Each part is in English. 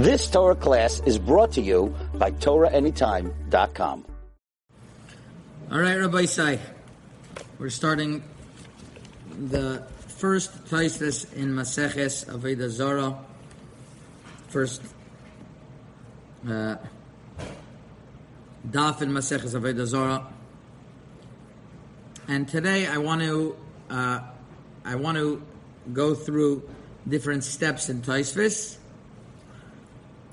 This Torah class is brought to you by TorahAnytime.com. All right, Rabbi Sai. We're starting the first Taisvis in Maseches Aveda Zara. First uh, Daf in Maseches Aveda Zara. And today I want to uh, I want to go through different steps in Taisvis,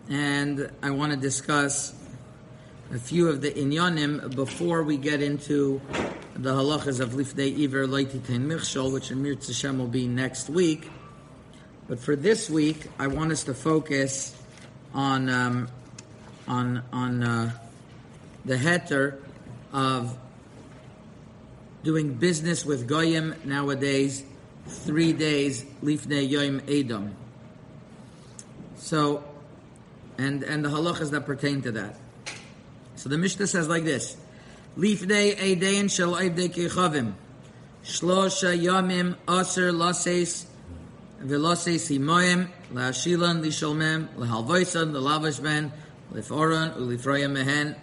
and I want to discuss a few of the inyanim before we get into the halachas of lifnei iver leititain michshol, which in Mir Hashem will be next week. But for this week, I want us to focus on um, on on uh, the heter of doing business with goyim nowadays, three days lifnei yom edom. So, and and the halachas that pertain to that. So the Mishnah says like this: Lifnei edein shel eidei kechavim, shlosha yamim aser lases v'lases himoyim laashilan lisholmem lehalvoisan lelavash ben liforon ulifroyim mehen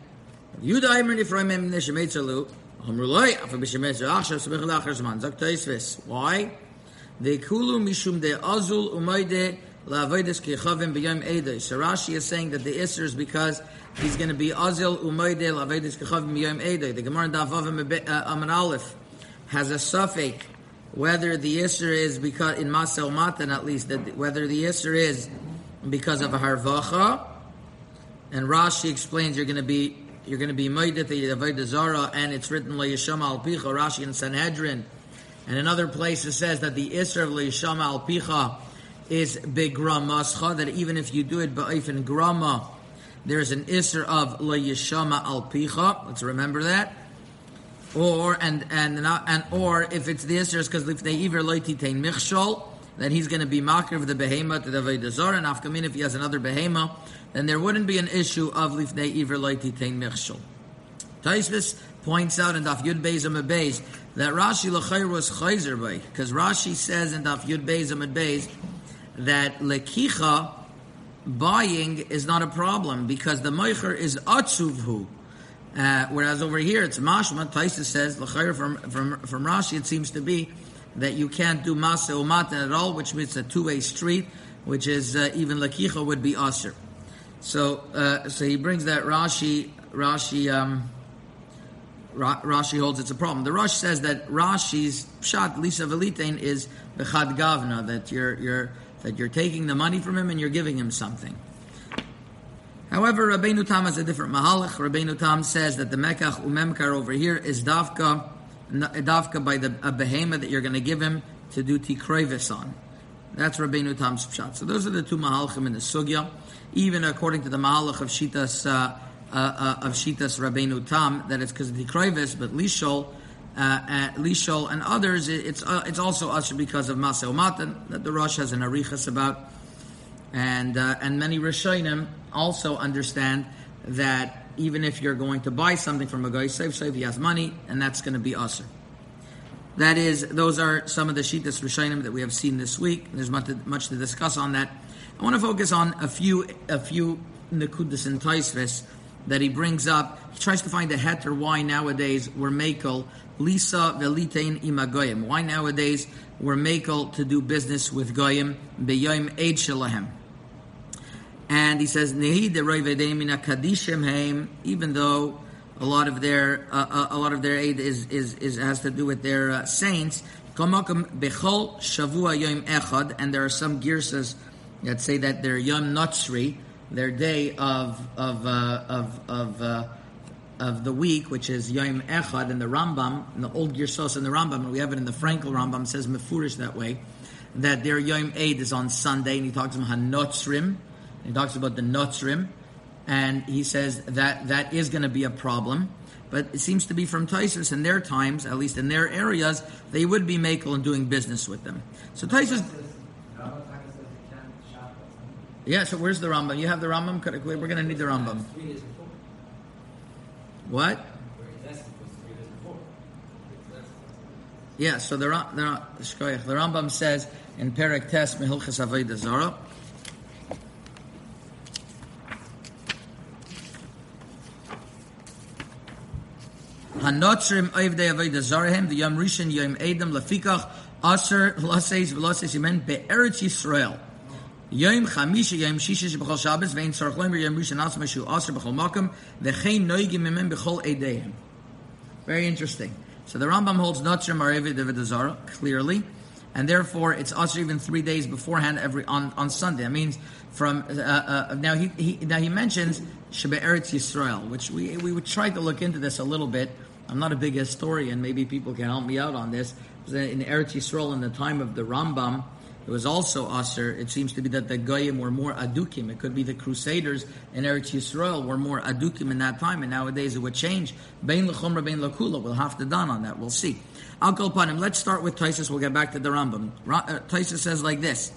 yudaimer nifroyim mem neshemetzalu amruloi afa b'shemetzer achshav smich lachar zman. Zok toisves why? The kulu mishum de azul umayde la'avodas kechavim b'yom. So Rashi is saying that the Isser is because he's going to be azil umayde la'avodas kechavim b'yom edei. The Gemara in Davavim Aman uh, Aleph has a suffix whether the Isser is because in Masel Matan at least that whether the Isser is because of a harvacha, and Rashi explains you're going to be you're going to be maidet the avodah zara, and it's written le'yisham al picha. Rashi in Sanhedrin, and in other places says that the Isser of le'yisham al picha is begramascha, that even if you do it ba'ifin grama, there's an isser of la yishama al picha. Let's remember that. Or and and not, and or if it's the isser, because if they either loiti tein michshol, then he's going to be makir of the behema to the veidazar, and afkamin if he has another behema, then there wouldn't be an issue of lifnei iver loiti tein michshol. Taisvis points out in Daf Yud Beis Amid that Rashi lachayr was chayzer by because Rashi says in Daf Yud Beis Amid that lekicha buying is not a problem because the meicher is atzuvhu. Uh, whereas over here it's mashma. Taisa says l'chayr from from from Rashi it seems to be that you can't do masa umatan at all, which means a two way street, which is uh, even lekicha would be aser. So uh, so he brings that Rashi Rashi. Um, Rashi holds it's a problem. The Rosh says that Rashi's shot Lisa Velitein is bechad gavna that you're you're that you're taking the money from him and you're giving him something. However, Rabbeinu Tam has a different mahalach. Rabbeinu Tam says that the mekach umemkar over here is dafka, dafka by the a behema that you're going to give him to do tikroivis on. That's Rabbeinu Tam's shot. So those are the two mahalachim in the sugya. Even according to the mahalach of Shitas uh, uh, uh, of Shitas Rabbeinu Tam, that it's because of tikroivis, but lishol uh, Lishol and others, it's uh, it's also usher because of Masel Matan that the Rosh has an arichas about, and uh, and many Rishonim also understand that even if you're going to buy something from a guy, save save he has money, and that's going to be usher. That is, those are some of the Shitas Rishonim that we have seen this week. There's much to, much to discuss on that. I want to focus on a few a few nekudas and taisves that he brings up. He tries to find a heter why nowadays we're makel lisa velitein imagoyim. Why nowadays we're makel to do business with goyim beyoim eid shalahem. And he says. Even though a lot of their uh, a lot of their aid is, is, is has to do with their uh, saints. And there are some girsas that say that their yom notzri, their day of of uh, of of, uh, of the week, which is Yom Echad, in the Rambam, in the old Girsos and the Rambam, and we have it in the Frankel Rambam, says Mefurish that way, that their Yom Eid is on Sunday, and he talks about Hanotzrim, he talks about the Notzrim, and he says that that is going to be a problem. But it seems to be from Taisus in their times, at least in their areas, they would be makel and doing business with them. So Taisus. Yeah, so where's the Rambam? You have the Rambam? We're going to need the Rambam. What? Yeah, so the, the, the Rambam says in Perek Tes Mehilchas Avodah Zara. Hanotzrim Oivdei Avodah Zarahem the Yom Rishon Yom Edom Lafikach Aser Laseis Velaseis Yemen BeEretz Yisrael. Yom Chamisha Yom Shisha Shabbos Vein Tzarech Loimer Yom Rishon B'chol Makam V'chein Noigim B'chol Eideim. Very interesting. So the Rambam holds Notzrim Arevi Devedazara clearly, and therefore it's also even three days beforehand every on, on Sunday. That means from uh, uh, now he, he now he mentions Sheba Eretz Yisrael, which we we would try to look into this a little bit. I'm not a big historian. Maybe people can help me out on this. In Eretz Yisrael, in the time of the Rambam, it was also Aser. It seems to be that the Goyim were more adukim. It could be the Crusaders in Eretz Yisrael were more adukim in that time, and nowadays it would change. Bein lechumra, bein lakula. We'll have to done on that. We'll see. I'll go upon him. Let's start with Taisus. We'll get back to the Rambam. Uh, Taisus says like this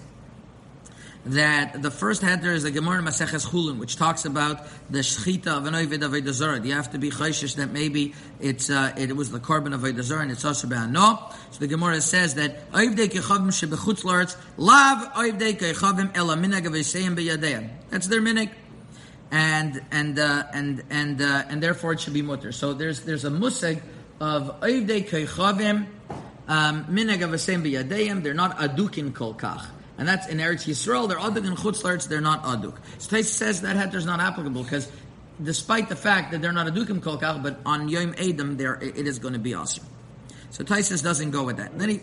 that the first header is the Gemara Maseches Chulin, which talks about the shechita of an ovid of Zarah. You have to be chayshish that maybe it's uh, it was the carbon of Zarah and it's also about no. So the Gemara says that oivdei kechavim shebechutz laretz lav oivdei kechavim ela minag aveseyim beyadeim. That's their minag. And and uh, and and uh, and therefore it should be mutter. So there's there's a musig of oivdei kechavim um, minag beyadeim. They're not adukin kol kach and that's in Eretz Yisrael. They're other than Chutz they're not Aduk. So Tais says that heter is not applicable because despite the fact that they're not Adukim Kol Kach, but on Yom Edom, there it is going to be awesome. So Taisus doesn't go with that. then he,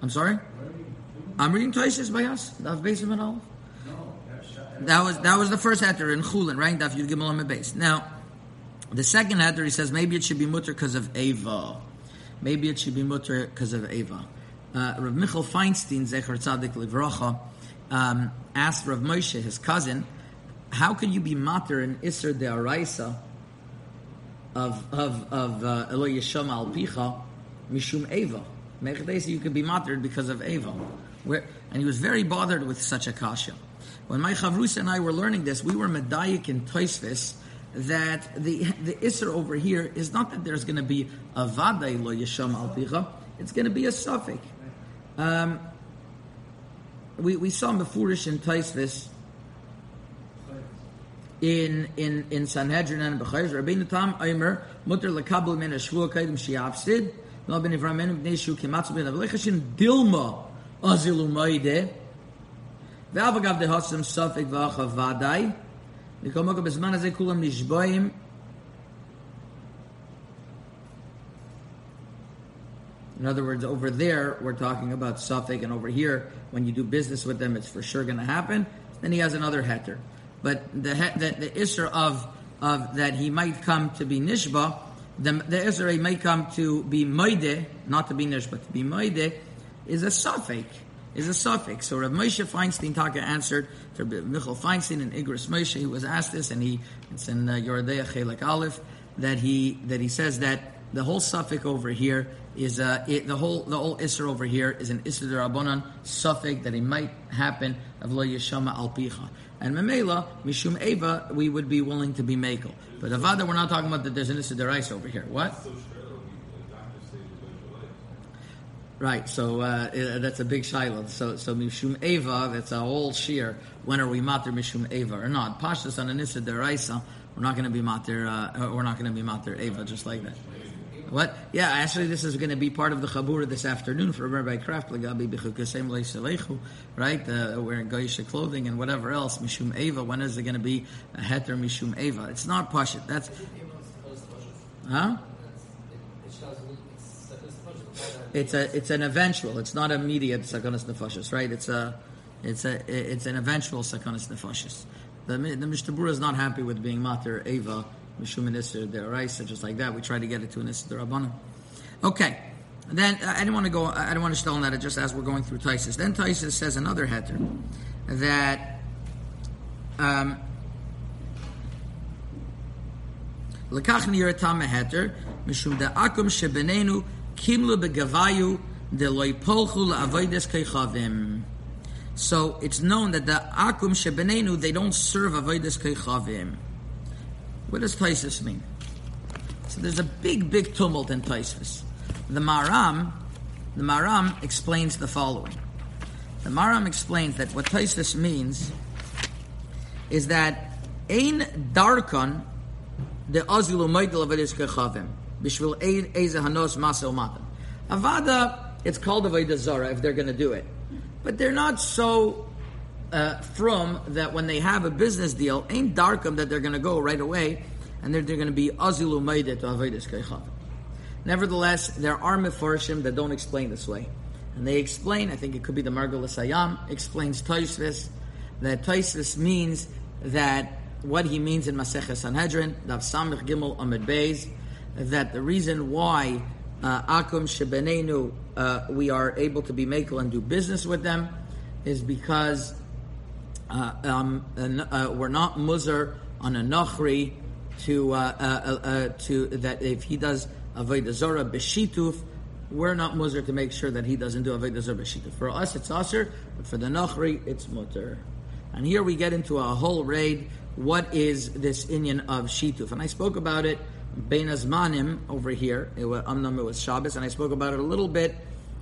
I'm sorry? I'm reading Taisus by us, Daf Beis at all. That was that was the first heter in Chulin, right? Daf Yud Gimel base. Now, the second heter he says maybe it should be mutter because of Ava. Maybe it should be mutter because of Ava uh, Rav Michal Feinstein, Zecher Tzadik Livrocha, um, asked Rav Moshe, his cousin, how could you be mater in Isser de Araisa of of of uh, Al Picha Mishum Eva? Mechdesi, you could be matered because of Eva. Where, and he was very bothered with such a kasha. When my chavrus and I were learning this, we were medayik in Toisvis that the the Isser over here is not that there's going to be a vada lo yesham al picha, it's going to be a suffix. Um, we, we saw Mefurish and Taisvis in in in Sanhedrin and Bechayz. Rabbi Tam Aimer Mutter Lekabel Min Hashvua Kaidim Shiapsid Nol Ben Bnei Shu Kimatzu Ben Avlechashin Dilma Azilu Ve'avagav Dehasim Sofik V'achav vaday. Nikomaka Bezman Hazeh Kulam Nishboim In other words, over there, we're talking about Suffolk, and over here, when you do business with them, it's for sure going to happen. Then he has another heter. But the, the, the Isser of, of that he might come to be Nishba, the, the he might come to be Moide, not to be Nishba, to be Moide, is a suffix. Is a suffix. So Rav Moshe Feinstein Taka answered to Michael Feinstein and Igris Moshe. He was asked this, and he it's in uh, Yoredeya Chelek Aleph that he that he says that the whole suffix over here is uh, it, the whole the whole isser over here is an isser derabanan suffix that it might happen of lo yeshama al picha. And memela mishum eva we would be willing to be makel. But avada we're not talking about that there's an isser derais over here. What? Right, so uh, that's a big shiloh. So, so mishum eva, that's a whole shear. When are we mater mishum eva or not? Pashas on an issa deraisa, we're not going to be mater. Uh, we're not going to be mater eva just like that. What? Yeah, actually, this is going to be part of the Chabura this afternoon for Rabbi Kraft, Lagabi B'chukasem Leiselechu, right? Uh, wearing Goyisha clothing and whatever else. Mishum Eva. When is it going to be a Heter Mishum Eva? It's not Pashit. That's. Huh? It's a it's an eventual. It's not immediate sakonis nefashis, right? It's a it's a it's an eventual sakonis nefashis. The the Mishnah Berurah is not happy with being mater Eva Mishum Nisr Deraisa, just like that. We try to get it to an Nisr Derabanan. Okay. Then I didn't want to go. I don't want to stall on that. Just as we're going through Taisus. Then Taisus says another heter that um, Lekach niratam heter mishum da'akum shebenenu kimlu begavayu de loipolchu la'avoides keichavim. So it's known that the akum shebenenu they don't serve avoides keichavim. What does Taisus mean? So there's a big, big tumult in Taisus. The Maram, the Maram explains the following. The Maram explains that what Taisus means is that ein darkon the azilu maidel of kechavim. bishvil eze hanos masa umatan. Avada, it's called avodah zara if they're going to do it, but they're not so uh, from that when they have a business deal, ain't darkum that they're going to go right away and they're, they're going to be azilu to avodas keichav. Nevertheless, there are mefarshim that don't explain this way. And they explain, I think it could be the Margulis Hayam, explains Toisvis, that Toisvis means that what he means in Masech Sanhedrin, Dav Samich Gimel Amid Beis, that the reason why uh, Akum Shebenenu, uh, we are able to be makel and do business with them, is because uh, um, uh, we're not muzzer on a nachri to uh, uh, uh, to that if he does avodah zora b'shituf, we're not muzzer to make sure that he doesn't do avodah zora b'shituf. For us, it's aser, but for the nachri, it's mutter. And here we get into a whole raid. What is this inyan of shituf? And I spoke about it bein azmanim over here. It was, Amnam, it was Shabbos, and I spoke about it a little bit,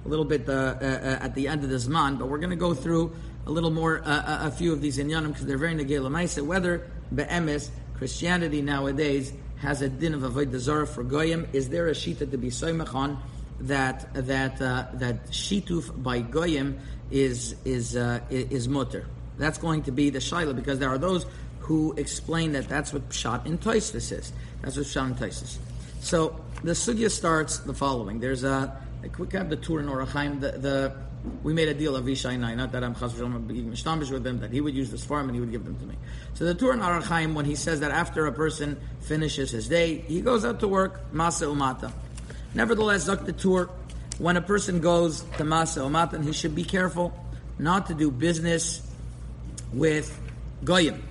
a little bit uh, uh, at the end of this zman. But we're going to go through a little more, uh, a few of these inyanim because they're very ma'isa. Whether be'emes Christianity nowadays has a din of avodah zarah for goyim. Is there a shita to be soymach on that that uh, that shituf by goyim is is uh, is mutter? That's going to be the shaila because there are those who explain that that's what pshat in Toisvis is. That's what pshat in Toisvis. So the sugya starts the following. There's a, a quick have the tour in Orachaim. The, the we made a deal of Vishai Nai, not that I'm chas being mishtamish with him, that he would use this farm and he would give them to me. So the tour in Arachaim, when he says that after a person finishes his day, he goes out to work, Masa Umata. Nevertheless, Zak the Tur, when a person goes to Masa Umata, he should be careful not to do business with Goyim.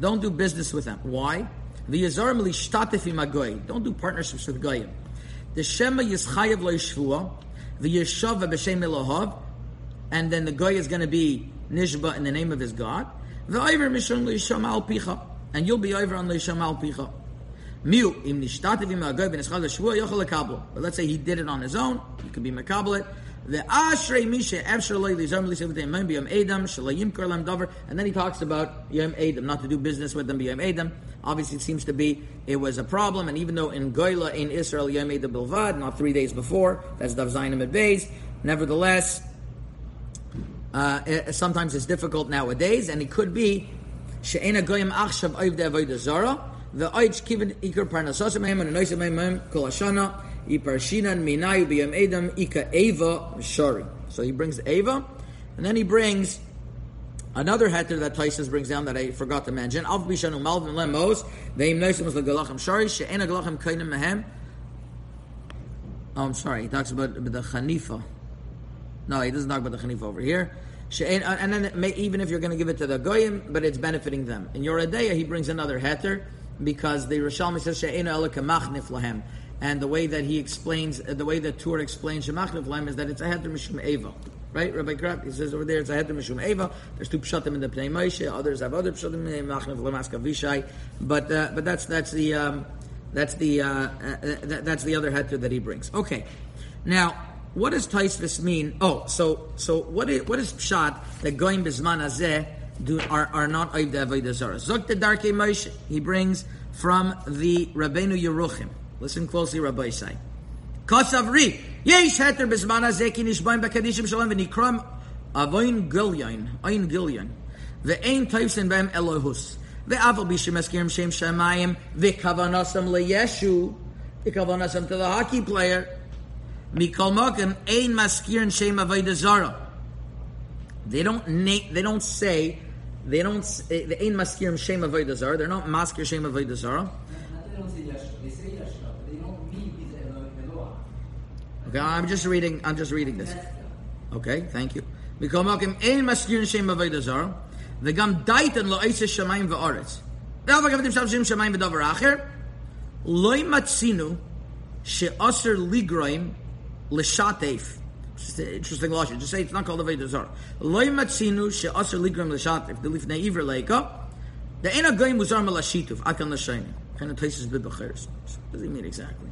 Don't do business with them. Why? The Don't do partnerships with Goyim. The Shema Yischayev Lo Yishvua, the Yeshava b'Shem Elohav, and then the guy is going to be Nishba in the name of his God. The Iver Mishon Leisham Al Picha, and you'll be over on Leisham Al Picha. Miu im nishtativ im agoy ben eschad l'shvua yochel lekabel. But let's say he did it on his own, he could be makabel it. The ashrei misha efshar loy lizam lisav te'im biyam edam shalayim karlam davar. And then he talks about yom edam, not to do business with them biyam edam. Obviously, it seems to be it was a problem, and even though in Goyla in Israel Yom edam bilvad, not three days before, that's Dav Zainim at Beis. Nevertheless, uh, sometimes it's difficult nowadays, and it could be she'ena goyim achshav oivde avodah zara the oich kiven ikar parnasasim and anoisim mem kol hashana shari. So he brings eva, and then he brings another heter that Taisus brings down that I forgot to mention. Malvin lemos. Oh, I'm sorry. He talks about, about the Hanifa. No, he doesn't talk about the Hanifa over here. Uh, and then may, even if you're going to give it to the Goyim, but it's benefiting them. In Yoradeya, he brings another heter because the Rishalmi says she'ena kamachnif lahem, and the way that he explains, the way that Tur explains shemachnif lahem is that it's a heter mishum eva. Right, Rabbi Kraft, he says over there it's a heter mishum eva. There's two pshatim in the Pnei Moshe, others have other pshatim in the machnif lemaska vishai, but uh, but that's that's the um, that's the uh, uh, that, that's the other heter that he brings. Okay, now what does Taisvis mean? Oh, so so what is what is pshat that going bisman azeh do are, are not oiv avodah zara? Zok the darkei Moshe. He brings from the Rabbeinu Yeruchim. Listen closely, Rabbi Say. Kosavri yesh heter bisman azeh ki nishbaim bakadishim shalom v'nikram avoin gilyon ayin gilyon ve'ein taivsin b'em Elohus ve'aval b'shem eskirim shem shemayim ve'kavanasam leyeshu ve'kavanasam to the hockey player Mikol Mokim Ein Maskir and Shem Avodah Zara. They don't they don't say they don't say, the eh, Ein Maskir Shem Avodah Zara. They're not Maskir Shem Avodah Zara. Okay, I'm just reading. I'm just reading this. Okay, thank you. Mikol Mokim Ein Maskir Shem Avodah Zara. וגם דייתן לא עשר שמיים ואורץ. ואף אגב אתם שם שמיים ודבר אחר, לא מצינו שאוסר לגרוים l'shatef. Interesting logic. Just say it's not called a Veda Zara. Loi matzinu she'aser ligram l'shatef. The lifnei ivra leika. The ena goyim muzar malashituv. Akan l'shayim. Kind of places bid b'cheres. What does he mean exactly?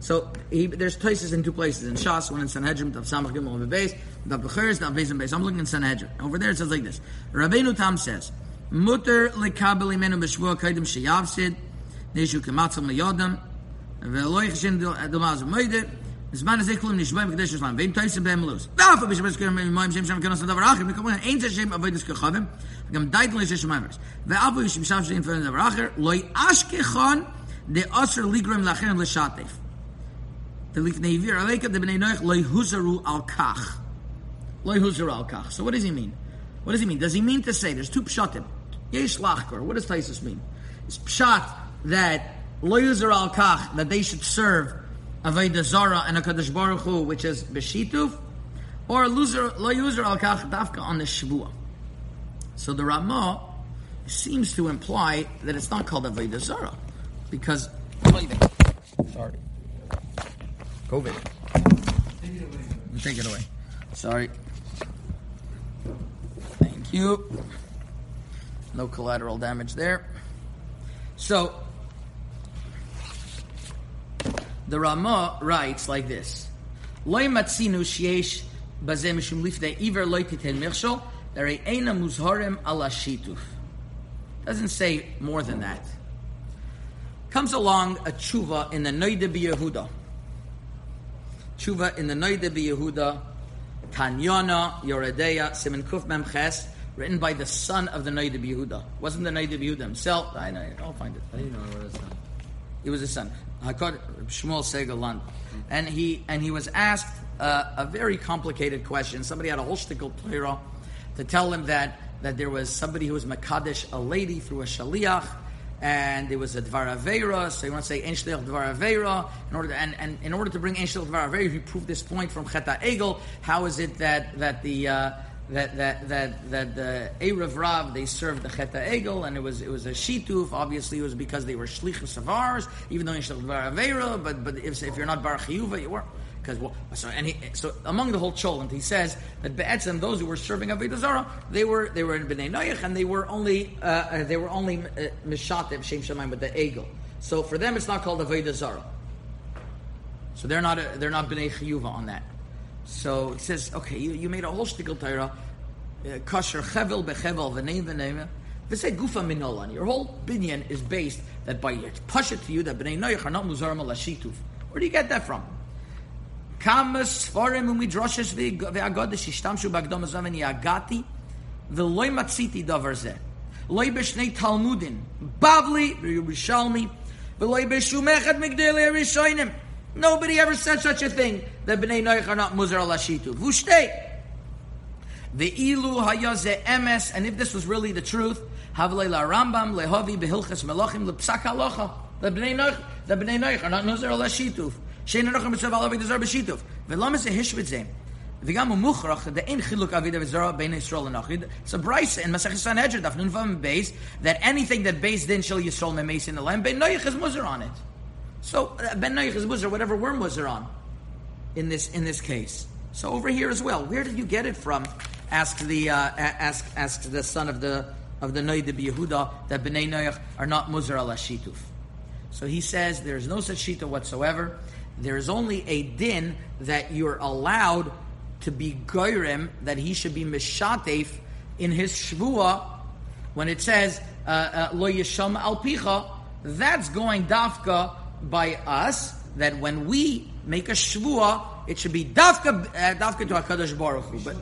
So he, there's places in two places in Shas, one in Sanhedrin, Tav Samach Gimel and Beis, Tav Becheres, Tav Beis and Beis. I'm looking in Sanhedrin. Over there it says like this: Rabbeinu Tam says, "Muter lekabel imenu b'shvua kaidim sheyavsid, neshu kematzam liyodam, ולא יחשן דומה זה מוידה, בזמן הזה כלום נשבע מקדש שלהם, ואין תויסם בהם מלוס. ואף על בשבש כלום מים שם שם כנוס לדבר אחר, מכמובן אין זה שם אבוי דסקר חובים, גם דייטל יש שם מים ואף על שם שם שם שם דבר אחר, לא יאשכחון דאוסר ליגרם לאחרים לשתף. So what does he mean? What does he mean? Does he mean to say, there's two pshatim. Yesh lachkor. What does Taisus mean? It's pshat that lo yuzar al kach, that they should serve Avodah Zara and a HaKadosh Baruch Hu, which is Beshituf, or loser, lo yuzar al kach dafka on the Shavua. So the Ramah seems to imply that it's not called Avodah Zara, because, sorry, COVID. Take it away. Sorry. Thank you. No collateral damage there. So, the Ramah writes like this. Doesn't say more than that. Comes along a tshuva in the Noida Yehuda. Tshuva in the Noida Yehuda, Tanyana Yoredeya Simon Kuf Mem Ches, written by the son of the Noida Yehuda. Wasn't the Noida Yehuda himself? I know. I'll find it. I didn't know it was. He was a son. Hakod Shmuel Segalan, and he and he was asked uh, a very complicated question. Somebody had a whole shtickle Torah to tell him that that there was somebody who was makadesh a lady through a shaliach, and there was a dvar avera. So you want to say enshliach dvar avera in order to, and, and in order to bring enshliach dvar avera, he proved this point from cheta egel. How is it that that the uh, that that that that the Erev Rav they served the Cheta Egel and it was it was a shituf. Obviously, it was because they were shlichus of ours, even though Yishal Dvar Avera. But but if, if you're not Bar Chiyuva, you were because well, so and he, so among the whole cholent, he says that be'etzem those who were serving Avodah Zarah, they were they were in Bnei Noach and they were only uh, uh, they were only uh, shem shemaim with the Egel. So for them, it's not called Avodah Zarah. So they're not a, they're not Bnei Chiyuva on that. So he says, okay, you, you made a whole shtickle Torah, uh, kosher chevel bechevel v'neim v'neim. V'sei gufa minolan. Your whole binyan is based that by it push it to you that bnei noyach are not muzarim alashituf. Where do you get that from? Kama sfarim umidrashes v'agod shishtamshu bagdom azaven yagati v'loy matziti davar zeh. Loy b'shnei talmudin bavli v'yerushalmi v'loy b'shum echad migdeli. Nobody ever said such a thing that bnei noyach are not muzar alashitu. V'shtei. The ilu hayaze emes, and if this was really the truth, havle la Rambam lehovi behilchas melachim lepsak halacha. The bnei noyach, the bnei noyach are not muzar alashituf. Shein anochim b'tzav alavi dezer b'shituf. V'lam is a hishvitzem. V'gam umuchrach, the ein chiluk avida v'zara bein Yisrael and Achid. It's a brisa in Masech Sanhedrin, nun vam beis, that anything that beis din shel Yisrael memeis in the land, ben noyach is muzar on it. So uh, ben noyach is muzar, whatever we're muzar on, in this in this case. So over here as well, where did you get it from? Ask the uh, ask ask the son of the of the Noid Yehuda that bnei noyach are not muzar ala shituf. So he says there is no such shita whatsoever. There is only a din that you're allowed to be goyrem, that he should be mishatef in his shvua when it says uh, uh, lo yisham al picha. That's going dafka by us. That when we make a shvua, it should be dafka uh, dafka to Hakadosh Baruch Hu. But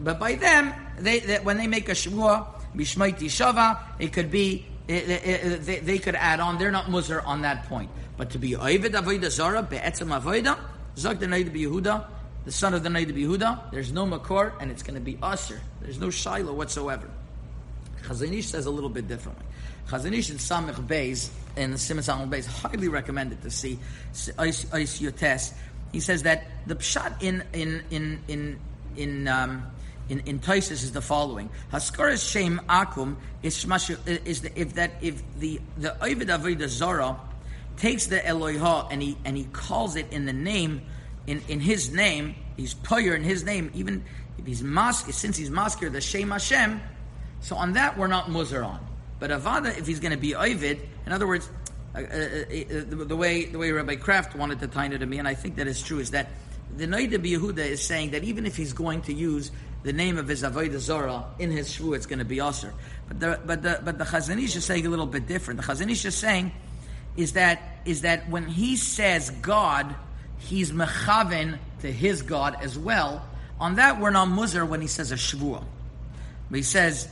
but by them, they, they when they make a shvua bishmaiti shava, it could be it, it, they, they could add on. They're not muzar on that point. But to be oived avodah zara be'etzem avodah zok the Naid Yehuda, the son of the Naid Yehuda. There's no makor, and it's going to be usher. There's no shiloh whatsoever. Chazanish says a little bit differently. Chazanish in Samich Beis and Simon Samich Beis highly recommended to see Ice Yotes. He says that the pshat in in in in in um, in, in is the following: Haskaras Shem Akum is is the, if that if the the Ovid Avodah Zara takes the Eloiha and he and he calls it in the name in, in his name, he's Poyer in his name, even if he's mask since he's masker the Shem Hashem. So on that we're not muzar on. But Avada, if he's going to be Ovid, in other words, uh, uh, uh, the, the, way the way Rabbi Kraft wanted to tie it to me, and I think that is true, is that the Noida Yehuda is saying that even if he's going to use the name of his Avodah Zorah in his shvu, it's going to be Aser. But the but the but the Chazanish is saying a little bit different. The Chazanish is saying is that is that when he says God, he's mechaven to his God as well. On that, we're not muzar when he says a shvua. But he says,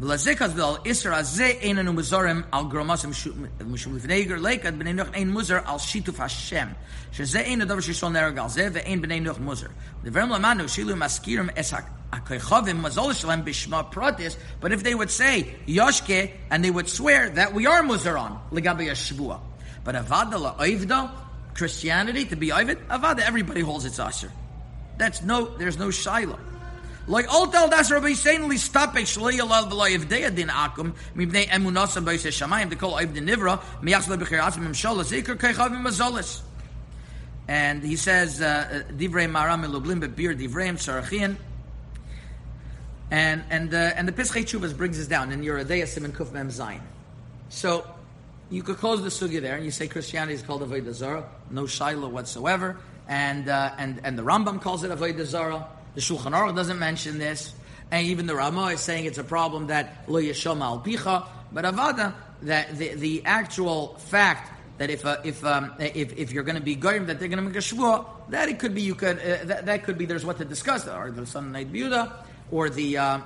"V'lazekaz v'al isra azeh einanu muzarim al gromasim mishum lifnei ger lekad b'nei noch ein muzar al shituf Hashem. Shezeh ein adavar shishol nerag al zeh ve'ein b'nei noch muzar. V'verim lamanu shilu maskirim es hakaychavim mazol shalem b'shma pratis but if they would say yoshke and they would swear that we are muzar on legabe but avada la'oivda Christianity to be oivid avada everybody holds its asher that's no there's no shiloh Rabbi Sein li stapek shlo yalal v'lo yivdei din akum mibnei emunasam b'yis shamayim dekol oiv din nivra miyachs lebechir asim mimshol zikr keichav mazolis. And he says, uh, divrei maram elublim bebir divrei sarachien. And and uh, and the Pischei Chuvas brings us down in Adaya Simon Kuf Mem Zayin. So you could close the sugya there, and you say Christianity is called Avodah Zarah, no shaila whatsoever, and uh, and and the Rambam calls it Avodah Zarah. The Shulchan Aruch doesn't mention this, and even the Rama is saying it's a problem that lo yeshom al picha. But avada, that the, the actual fact that if uh, if, um, if if you're going to be goyim that they're going to make a shvua, that it could be you could uh, that, that could be there's what to discuss, or the Son Night or the. Uh,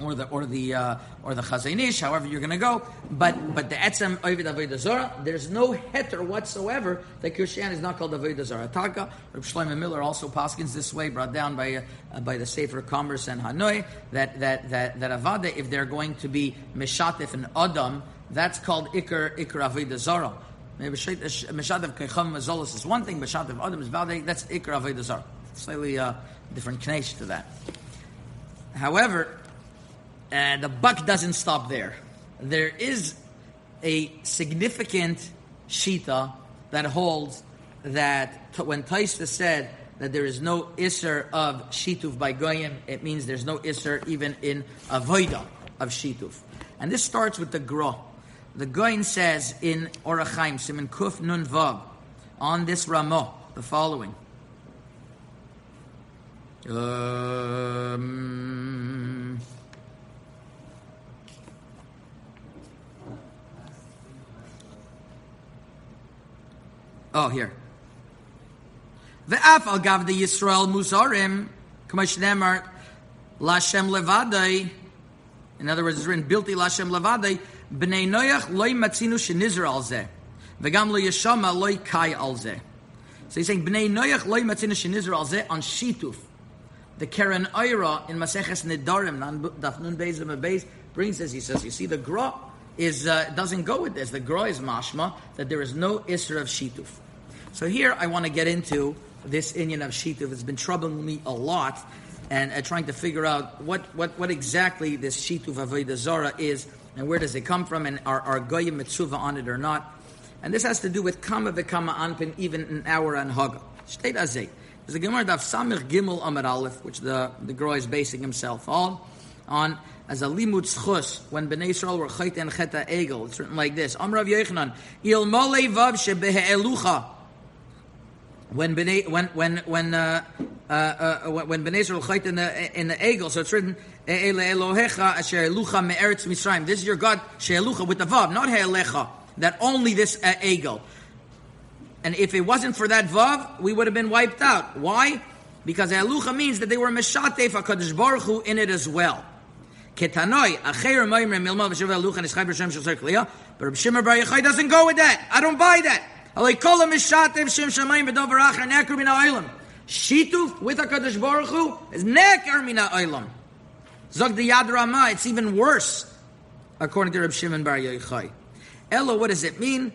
or the or the uh, or the chazanish, however you're going to go, but but the etzem ovid avodah zara, there's no heter whatsoever that Christianity is not called avodah zara. Taka, Reb Shlomo Miller also paskins this way, brought down by uh, by the Sefer Commerce and Hanoi, that that that that avada, if they're going to be mishatif and adam, that's called ikar ikar avodah zara. Maybe mishatif keicham mazolis is one thing, mishatif adam is valid. That's ikar avodah zara. Slightly uh, different connection to that. However, and the buck doesn't stop there. There is a significant shita that holds that when Taisa said that there is no isser of shituf by goyim, it means there's no isser even in avoida of shituf. And this starts with the gra. The goyin says in Orachaim, Simon Kuf Nun Vav, on this Ramah, the following. Um, Oh, here. Ve'af al gav Yisrael muzarim, k'mash nemar, lashem levadai, in other words, it's written, bilti lashem levadai, b'nei noyach loy matzinu shenizr al zeh, v'gam lo yeshama loy kai al zeh. So he's saying, b'nei noyach loy matzinu shenizr al zeh, on shituf. The Karen Oira in Maseches Nedarim, Daf Nun Beis Beis, brings this. He says, you see, the Gra is uh, doesn't go with this. The Gra is mashma that there is no isra of shituf. So here I want to get into this Inyan of shituf. It's been troubling me a lot, and uh, trying to figure out what, what, what exactly this shituf avodah zara is, and where does it come from, and are, are goyim mitzvah on it or not. And this has to do with kama v'kama anpin, even an hour on haga. State azay. There's a Gemara Daf Samich Gimel Amar Aleph, which the the Groy is basing himself on, on as a limud schus when Bnei Israel were chayt and cheta egel. It's written like this: Amrav Yochanan Il Mole Vav Shebehe'elucha. When Bnei when when when uh, uh, uh, when Bnei Israel in the in the egel, so it's written Ele Elohecha Asher Elucha Me'eretz Mitzrayim. This is your God She'elucha with the vav, not He'elecha. That only this uh, egel. And if it wasn't for that vav, we would have been wiped out. Why? Because Elucha means that they were Meshatef HaKadosh Baruch Hu in it as well. Ketanoi, Acher Moimre Milma V'Shev Elucha Nischai B'Shem Kliya. But Rabbi Shimon Bar Yochai doesn't go with that. I don't buy that. Shituf with HaKadosh Baruch Hu is Neker Min HaOilam. Zog the Yad Ramah, it's even worse, according to Rabbi Shimon Bar Yochai. Ella, what does it mean?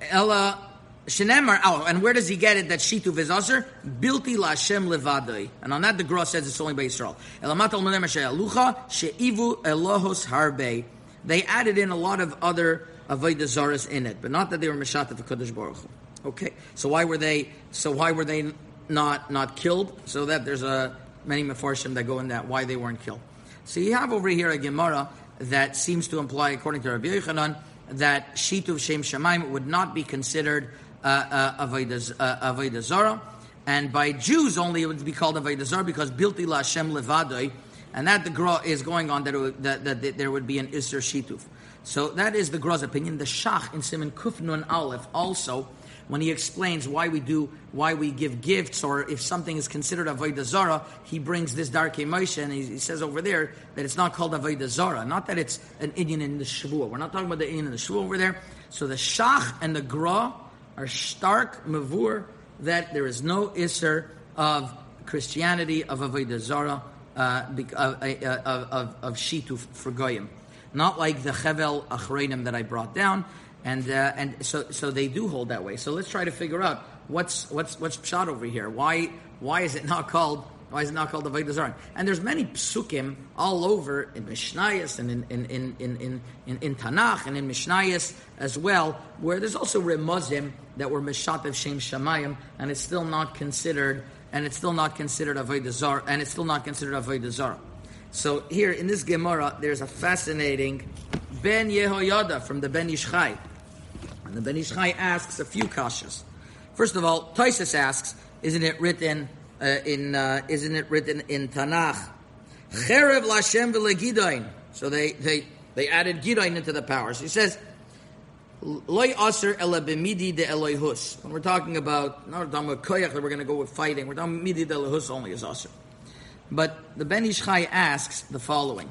Ella Shenemar. Oh, and where does he get it that shituv is aser? Bilti lashem levadoi. And on that, the Gra says it's only by Yisrael. Elamat al menem she'ivu elohos harbe. They added in a lot of other avodah zaras in it, but not that they were meshat of Kadosh Baruch Hu. Okay, so why were they? So why were they not not killed? So that there's a many mefarshim that go in that why they weren't killed. So you have over here a gemara that seems to imply, according to Rabbi Yochanan, that shituv shem shemaim would not be considered uh, uh, avodah uh, zara, and by Jews only it would be called avodah zara because bilti la levadoi, and that the gra is going on that, would, that, that, that, there would be an isser shituv. So that is the Gro's opinion. The Shach in Simon Kufnun Aleph also, when he explains why we do, why we give gifts, or if something is considered avodah zara, he brings this Darkei Moshe, and he, he, says over there that it's not called avodah zara, not that it's an Indian in the Shavuot. We're not talking about the Indian in the Shavuot over there. So the Shach and the Gra are stark mavur that there is no isser of Christianity of avodah zara uh, of, uh, of, of, of shituf for goyim not like the Chevel Achreinim that I brought down. And, uh, and so, so they do hold that way. So let's try to figure out what's, what's, what's shot over here. Why, why is it not called why is it not called Avodah Zarah? And there's many psukim all over in Mishnayos and in, in, in, in, in, in, Tanakh and in Mishnayos as well, where there's also remuzim that were Mishatev Shem Shamayim, and it's still not considered, and it's still not considered Avodah Zarah, and it's still not considered Avodah Zarah. So here in this Gemara, there's a fascinating Ben Yehoyada from the Ben Ish Chai. And the Ben Ish Chai asks a few kashas. First of all, Taisus asks, isn't it written uh, in, uh, isn't it written in Tanakh? Cherev Lashem. So they, they, they added Gidain into the powers. He says, Loy aser ela b'midi de Elohus. When we're talking about, not talking about koyach that we're going to go with fighting, we're talking midi de Elohus only is aser. But the Ben Ish Chai asks the following.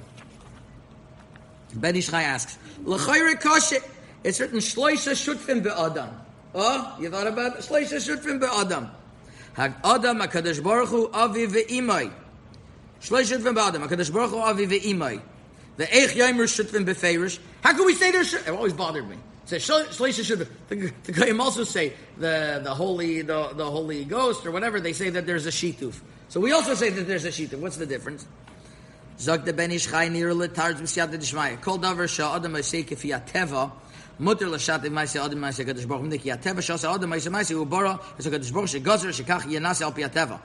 Ben Ish Chai asks, L'chayre koshe, it's written, Shloisha shutfim be'adam. Oh, you thought about it? Shloisha shutfim be'adam. Hag Adam HaKadosh Baruch Hu avi ve'imai. Shloisha shutfim be'adam. HaKadosh Baruch Hu avi ve'imai. The Eich Yomer shutfim be'feirish. How can we say there's It always bothered me. Say Shloisha should the, the Goyim also say the the holy the, the Holy Ghost or whatever they say that there's a shituf. So we also say that there's a shita. What's the difference? Zog de ben ish chay nir letarz b'siyat d'shmaya. Kol davar sha adam mutter l'shat maise adam maise kadosh baruch hu ki ateva sha adam maise maise u bara es kadosh baruch she gazer shekach yenas al.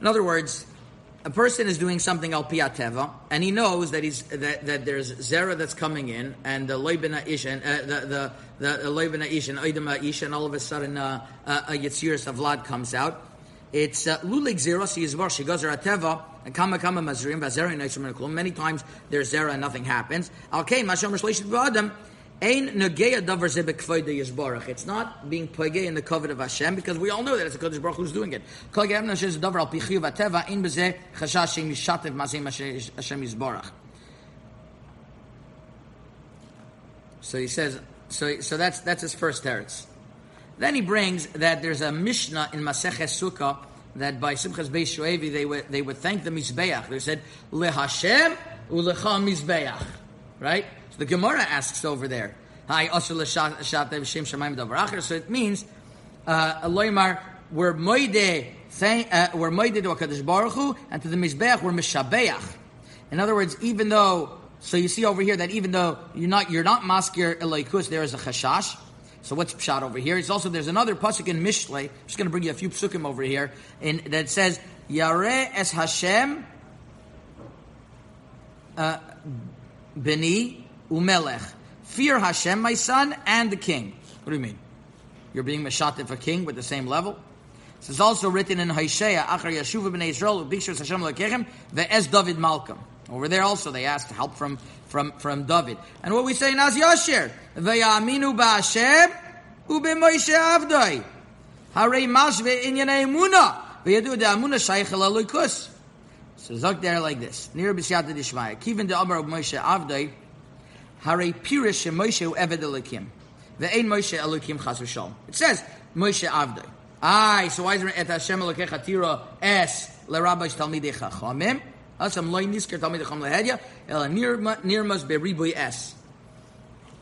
In other words, a person is doing something al pi ateva, and he knows that he's that, that there's zera that's coming in, and the leibena ish and uh, the the the leibena ish and oidema ish, and all of a sudden uh, uh, a yitziris of vlad comes out. It's uh, lulig zera si yizvar shigazer ateva and kama kama mazrim vazera neisrim Many times there's zera and nothing happens. Alkein masham reshleshit b'adam. Ein negeya davar ze bekvoide yizbarach. It's not being pogei in the covet of Hashem because we all know that it's a Kodesh Baruch who's doing it. Kol gevna shez davar al pichiu vateva ein beze chashash shem yishatev mazim Hashem yizbarach. So he says. So so that's that's his first teretz. Then he brings that there's a Mishnah in Maseches Sukkah that by Simchas Beis Shoevi they would they would thank the Mizbeach. They said LeHashem uLecha Mizbeach, right? So the Gemara asks over there, Hi Shem. So it means uh, Loimar we're moide uh, moide to Hakadosh Baruch Hu, and to the Mizbeach we're Mishabeach. In other words, even though so you see over here that even though you're not you're not maskir eloikus, there is a chashash. So what's pshat over here? It's also there's another pasuk in Mishlei. I'm just going to bring you a few psukim over here, in that says Yare es Hashem uh, umelech. Fear Hashem, my son, and the king. What do you mean? You're being meshatif a king with the same level. This is also written in Hosea, Achar Yeshuva b'nei Bikshus Hashem ve'ez David Malcolm. Over there also they asked help from, from, from David. And what we say in Az Yasher, V'yaminu ba'Hashem u'b'Moshe Avdoi. Harei mashve inyanei emuna. V'yadu de'amuna shaykh el So Zok there like this. Near b'siyata d'ishmaya. Kivin de'amar of Moshe Avdoi. Harei pirish Moshe eved elikim. Ve'ein Moshe elikim chas v'shalom. It says Moshe Avdoi. Aye, so why is it et Hashem elokecha tira es l'rabbis talmidei? Asam loy nisker talmid chacham lehedya el nirmas es.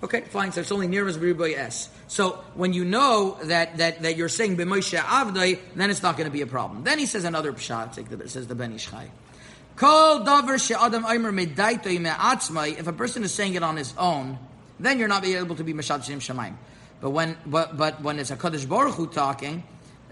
Okay, fine. So it's only nirmas beriboy es. So when you know that that, that you're saying b'moshe avdai, then it's not going to be a problem. Then he says another pshat. Says the Ben Ish Chai. Kol davar she'adam. If a person is saying it on his own, then you're not able to be mashat shem shemaim. But when but but when it's a kaddish baruch hu talking,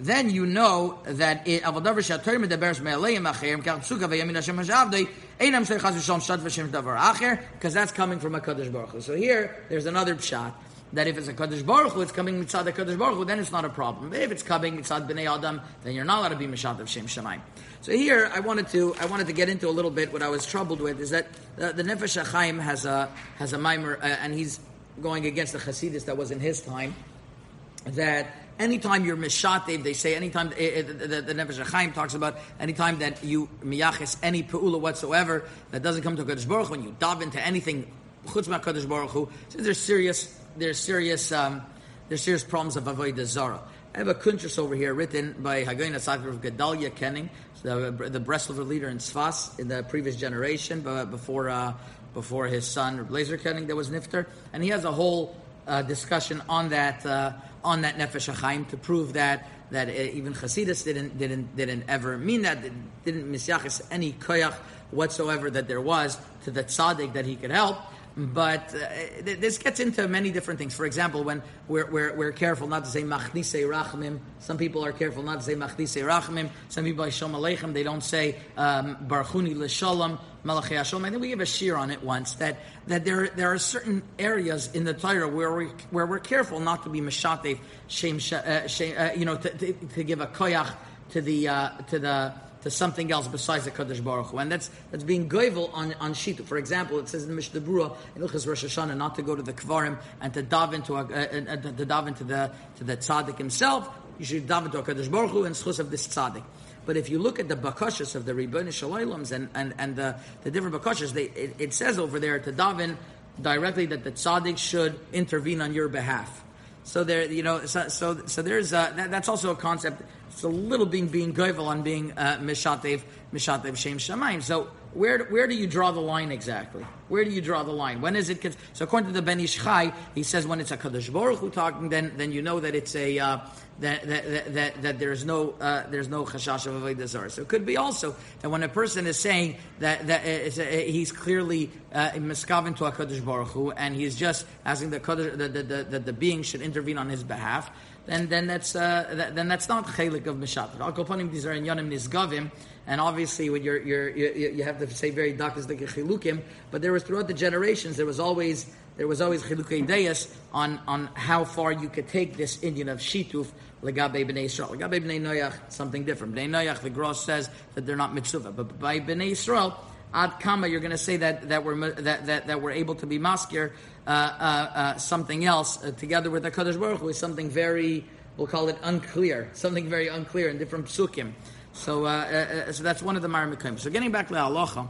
then you know that it avodavar shator medaberes me'aleim acherim kach psuka ve'yamin Hashem hashavdei einam shei chas v'shalom shat v'shem davar acher because that's coming from a kaddish baruch hu. So here there's another pshat that if it's a Kaddish Baruch Hu, it's coming mitzad the Kaddish Baruch Hu, then it's not a problem. But if it's coming mitzad b'nei Adam, then you're not allowed to be mishat of Shem Shemaim. So here, I wanted to I wanted to get into a little bit what I was troubled with is that the, the Nefesh HaChaim has a has a mimer, uh, and he's going against the Hasidus that was in his time. That anytime you're mishatev, they say anytime uh, the, the, the HaChaim talks about anytime that you miyaches any peula whatsoever that doesn't come to Kaddish Baruch Hu, when you dive into anything chutz Kaddish Baruch Hu, there's serious there's serious um, there's serious problems of avodah zara. I have a kuntrus over here written by Hagoyin Asafir of Gedalia Kenning, the, the Breslover leader in Sfas in the previous generation, but before uh, before his son Blazer Kenning that was Nifter, and he has a whole uh, discussion on that uh, on that Nefesh HaChaim to prove that that uh, even Chasidus didn't didn't didn't ever mean that didn't misyachis any koyach whatsoever that there was to the tzaddik that he could help. But uh, this gets into many different things. For example, when we're, we're, we're careful not to say machnise rachmim, some people are careful not to say machnise rachmim. Some people Shalom Aleichem, they don't say um, barchuni l'shalom, malachei hashalom. I think we give a shear on it once that, that there, there are certain areas in the Torah where, we, where we're careful not to be meshatev, shem, uh, shem, uh, you know, to, to, to, give a koyach to the, uh, to the, to something else besides the Kaddish Baruch Hu. And that's, that's being goivel on, on Shituf. For example, it says in Mishnah Berurah, in Ilchas Rosh Hashanah, not to go to the Kvarim and to dive into, a, uh, uh, to dive into the, to the Tzaddik himself. You should dive into a Kaddish Baruch Hu and schus of this Tzaddik. But if you look at the bakashas of the Ribbon and, and, and the, the different bakashas, they, it, it, says over there to daven directly that the tzaddik should intervene on your behalf. So there, you know, so so, so there's a, that, that's also a concept. It's a little being being goyvel on being uh, mishatev mishatev shem shamayim. So where where do you draw the line exactly? Where do you draw the line? When is it? So according to the Ben Ish Chai, he says when it's a Kadosh Baruch Hu talking, then then you know that it's a uh, that, that, that, that, there's no uh, there's no chashash of avodah zarah. So it could be also that when a person is saying that that a, he's clearly uh, miskaven to a Kadosh Baruch Hu, and he's just asking the, the, the, the, the being should intervene on his behalf, then then that's uh, that, then that's not chelik of mishat. Al kopanim these are in yonim nisgavim, and obviously when you're, you're, you you have to say very like chilukim. But there was throughout the generations there was always there was always chilukei deis on on how far you could take this Indian of shituf legabe bnei Yisrael. Legabe bnei Noach, something different. Bnei Noach, the Gross says that they're not mitzvah, but by bnei Yisrael, ad kama, you're going to say that that we're that that, that we're able to be maskir uh, uh, uh, something else uh, together with the Kadosh Baruch Hu is something very we'll call it unclear, something very unclear in different psukim. So, uh, uh, so that's one of the maramikim. So, getting back to the halacha,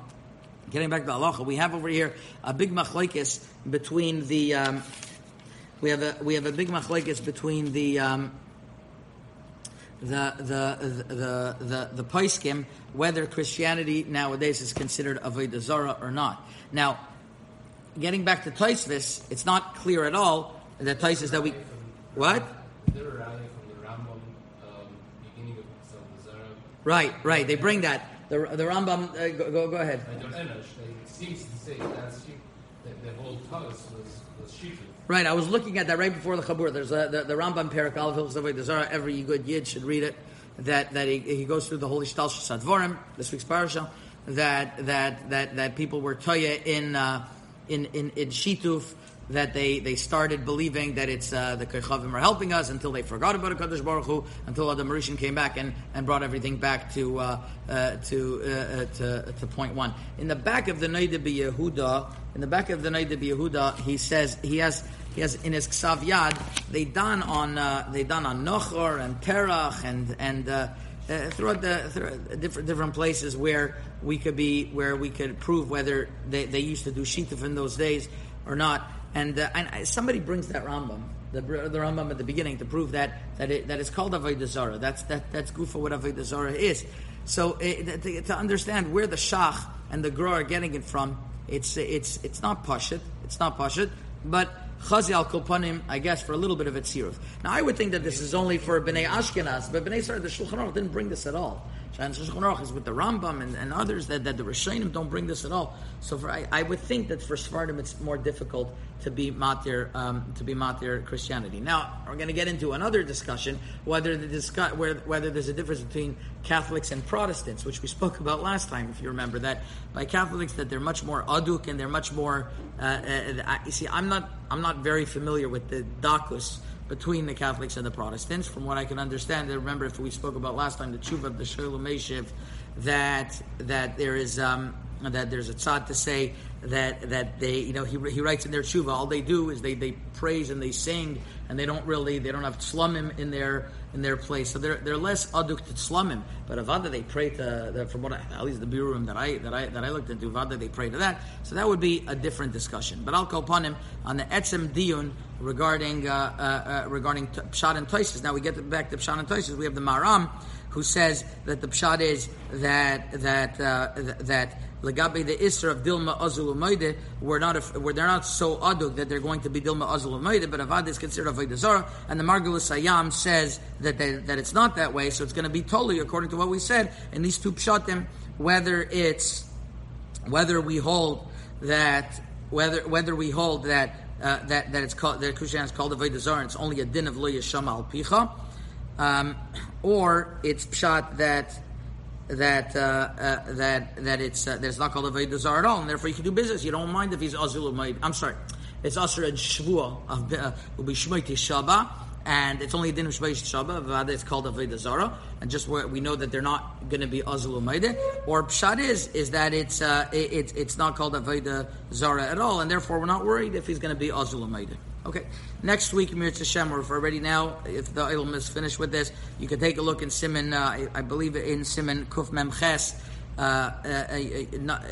getting back to the halacha, we have over here a big machlekes between the. Um, we have a we have a big machlekes between the um, the the the the the paiskim whether Christianity nowadays is considered avodah zara or not. Now, getting back to Taisvis, it's not clear at all that Taisvis that we what. Right, right. They bring that. The, the Rambam. Uh, go, go, go ahead. It seems to say that the whole Taus was, was Shituf. Right, I was looking at that right before the Chabur. There's a, the, the Rambam Perak Aleph the Zara. Every good yid should read it. That that he, he goes through the holy Shtal Sadvorim, this week's parasha. That that that that people were toya in uh, in in in Shituf that they, they started believing that it's uh, the Kechavim are helping us until they forgot about Hakadosh Baruch Hu until Adam Rishon came back and, and brought everything back to uh, uh, to, uh, uh, to to point one. In the back of the Noida Yehuda, in the back of the Noida Yehuda, he says he has he has in his Ksav Yad they done on uh, they done on Nochor and Terach and and. Uh, throughout the throughout different different places where we could be where we could prove whether they, they used to do shituf in those days or not. And, uh, and somebody brings that Rambam, the, the Rambam at the beginning, to prove that that, it, that it's called Avodah Zarah. That's that that's good for what Avodah Zarah is. So it, to, to, understand where the Shach and the Gra are getting it from, it's it's it's not Pashit, it's not Pashit, but Chazi al Kopanim, I guess, for a little bit of its Now, I would think that this is only for Bnei Ashkenaz, but Bnei Sarah, the Shulchan Aruch didn't bring this at all. And Shulchan is with the Rambam and, and others that, that the Rishonim don't bring this at all. So for, I, I would think that for Sephardim it's more difficult to be matir um, to be matir Christianity. Now we're going to get into another discussion whether the discuss, whether, whether there's a difference between Catholics and Protestants, which we spoke about last time, if you remember that by Catholics that they're much more aduk and they're much more. Uh, uh, you see, I'm not I'm not very familiar with the dakus between the Catholics and the Protestants. From what I can understand, I remember if we spoke about last time the tshuva of the Shoel Umeshiv, that that there is um, that there's a tzad to say that that they you know he, he writes in their tshuva all they do is they, they praise and they sing and they don't really they don't have slumim in their in their place. So they're they're less aduk to slumim but avada they pray to the, from what I, at least the biurim that I that I that I looked into avada they pray to that. So that would be a different discussion. But I'll call upon him on the etzem diun regarding uh, uh, uh, regarding t- pshat and toises now we get back to pshat and toises we have the maram who says that the pshat is that that uh, that legabe the isra of dilma azul umayde we're not a, we're, they're not so aduk that they're going to be dilma azul umayde but avad is considered avodah zara and the margulis ayam says that they, that it's not that way so it's going to be totally according to what we said in these two pshatim whether it's whether we hold that whether whether we hold that uh, that that it's called that Christianity is called avodah zara it's only a din of lo yasham al picha um, or it's pshat that that uh, uh, that that it's uh, that it's not called a Veda at all, and therefore you can do business. You don't mind if he's Azul I'm sorry, it's Asr and Shvua of uh, will be Shmoiti Shaba, and it's only din of Shmoiti Shaba. It's called a Veda Zara, and just where we know that they're not going to be Azul Or Pshat is is that it's uh, it, it's it's not called a Veda Zara at all, and therefore we're not worried if he's going to be Azul Okay, next week, Mir Hashem, we're already now, if the ilm is finished with this, you can take a look in Simon, uh, I, believe in Simon Kuf Mem Ches, uh, uh,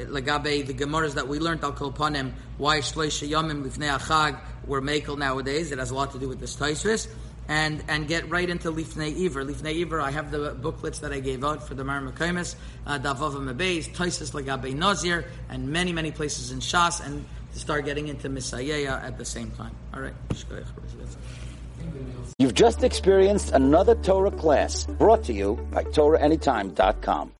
Lagabe, the Gemaras that we learned, Al Kolpanim, why Shloisha Yamim Lifnei Achag were Makel nowadays, it has a lot to do with this Taisvis. And, and get right into Lifnei Iver. Lifnei Iver, I have the booklets that I gave out for the Mar Mekaimis, uh, Davav Mebeis, Taisis Lagabe Nazir, and many, many places in Shas, and to start getting into Misayaya at the same time. All right. You've just experienced another Torah class brought to you by TorahAnytime.com.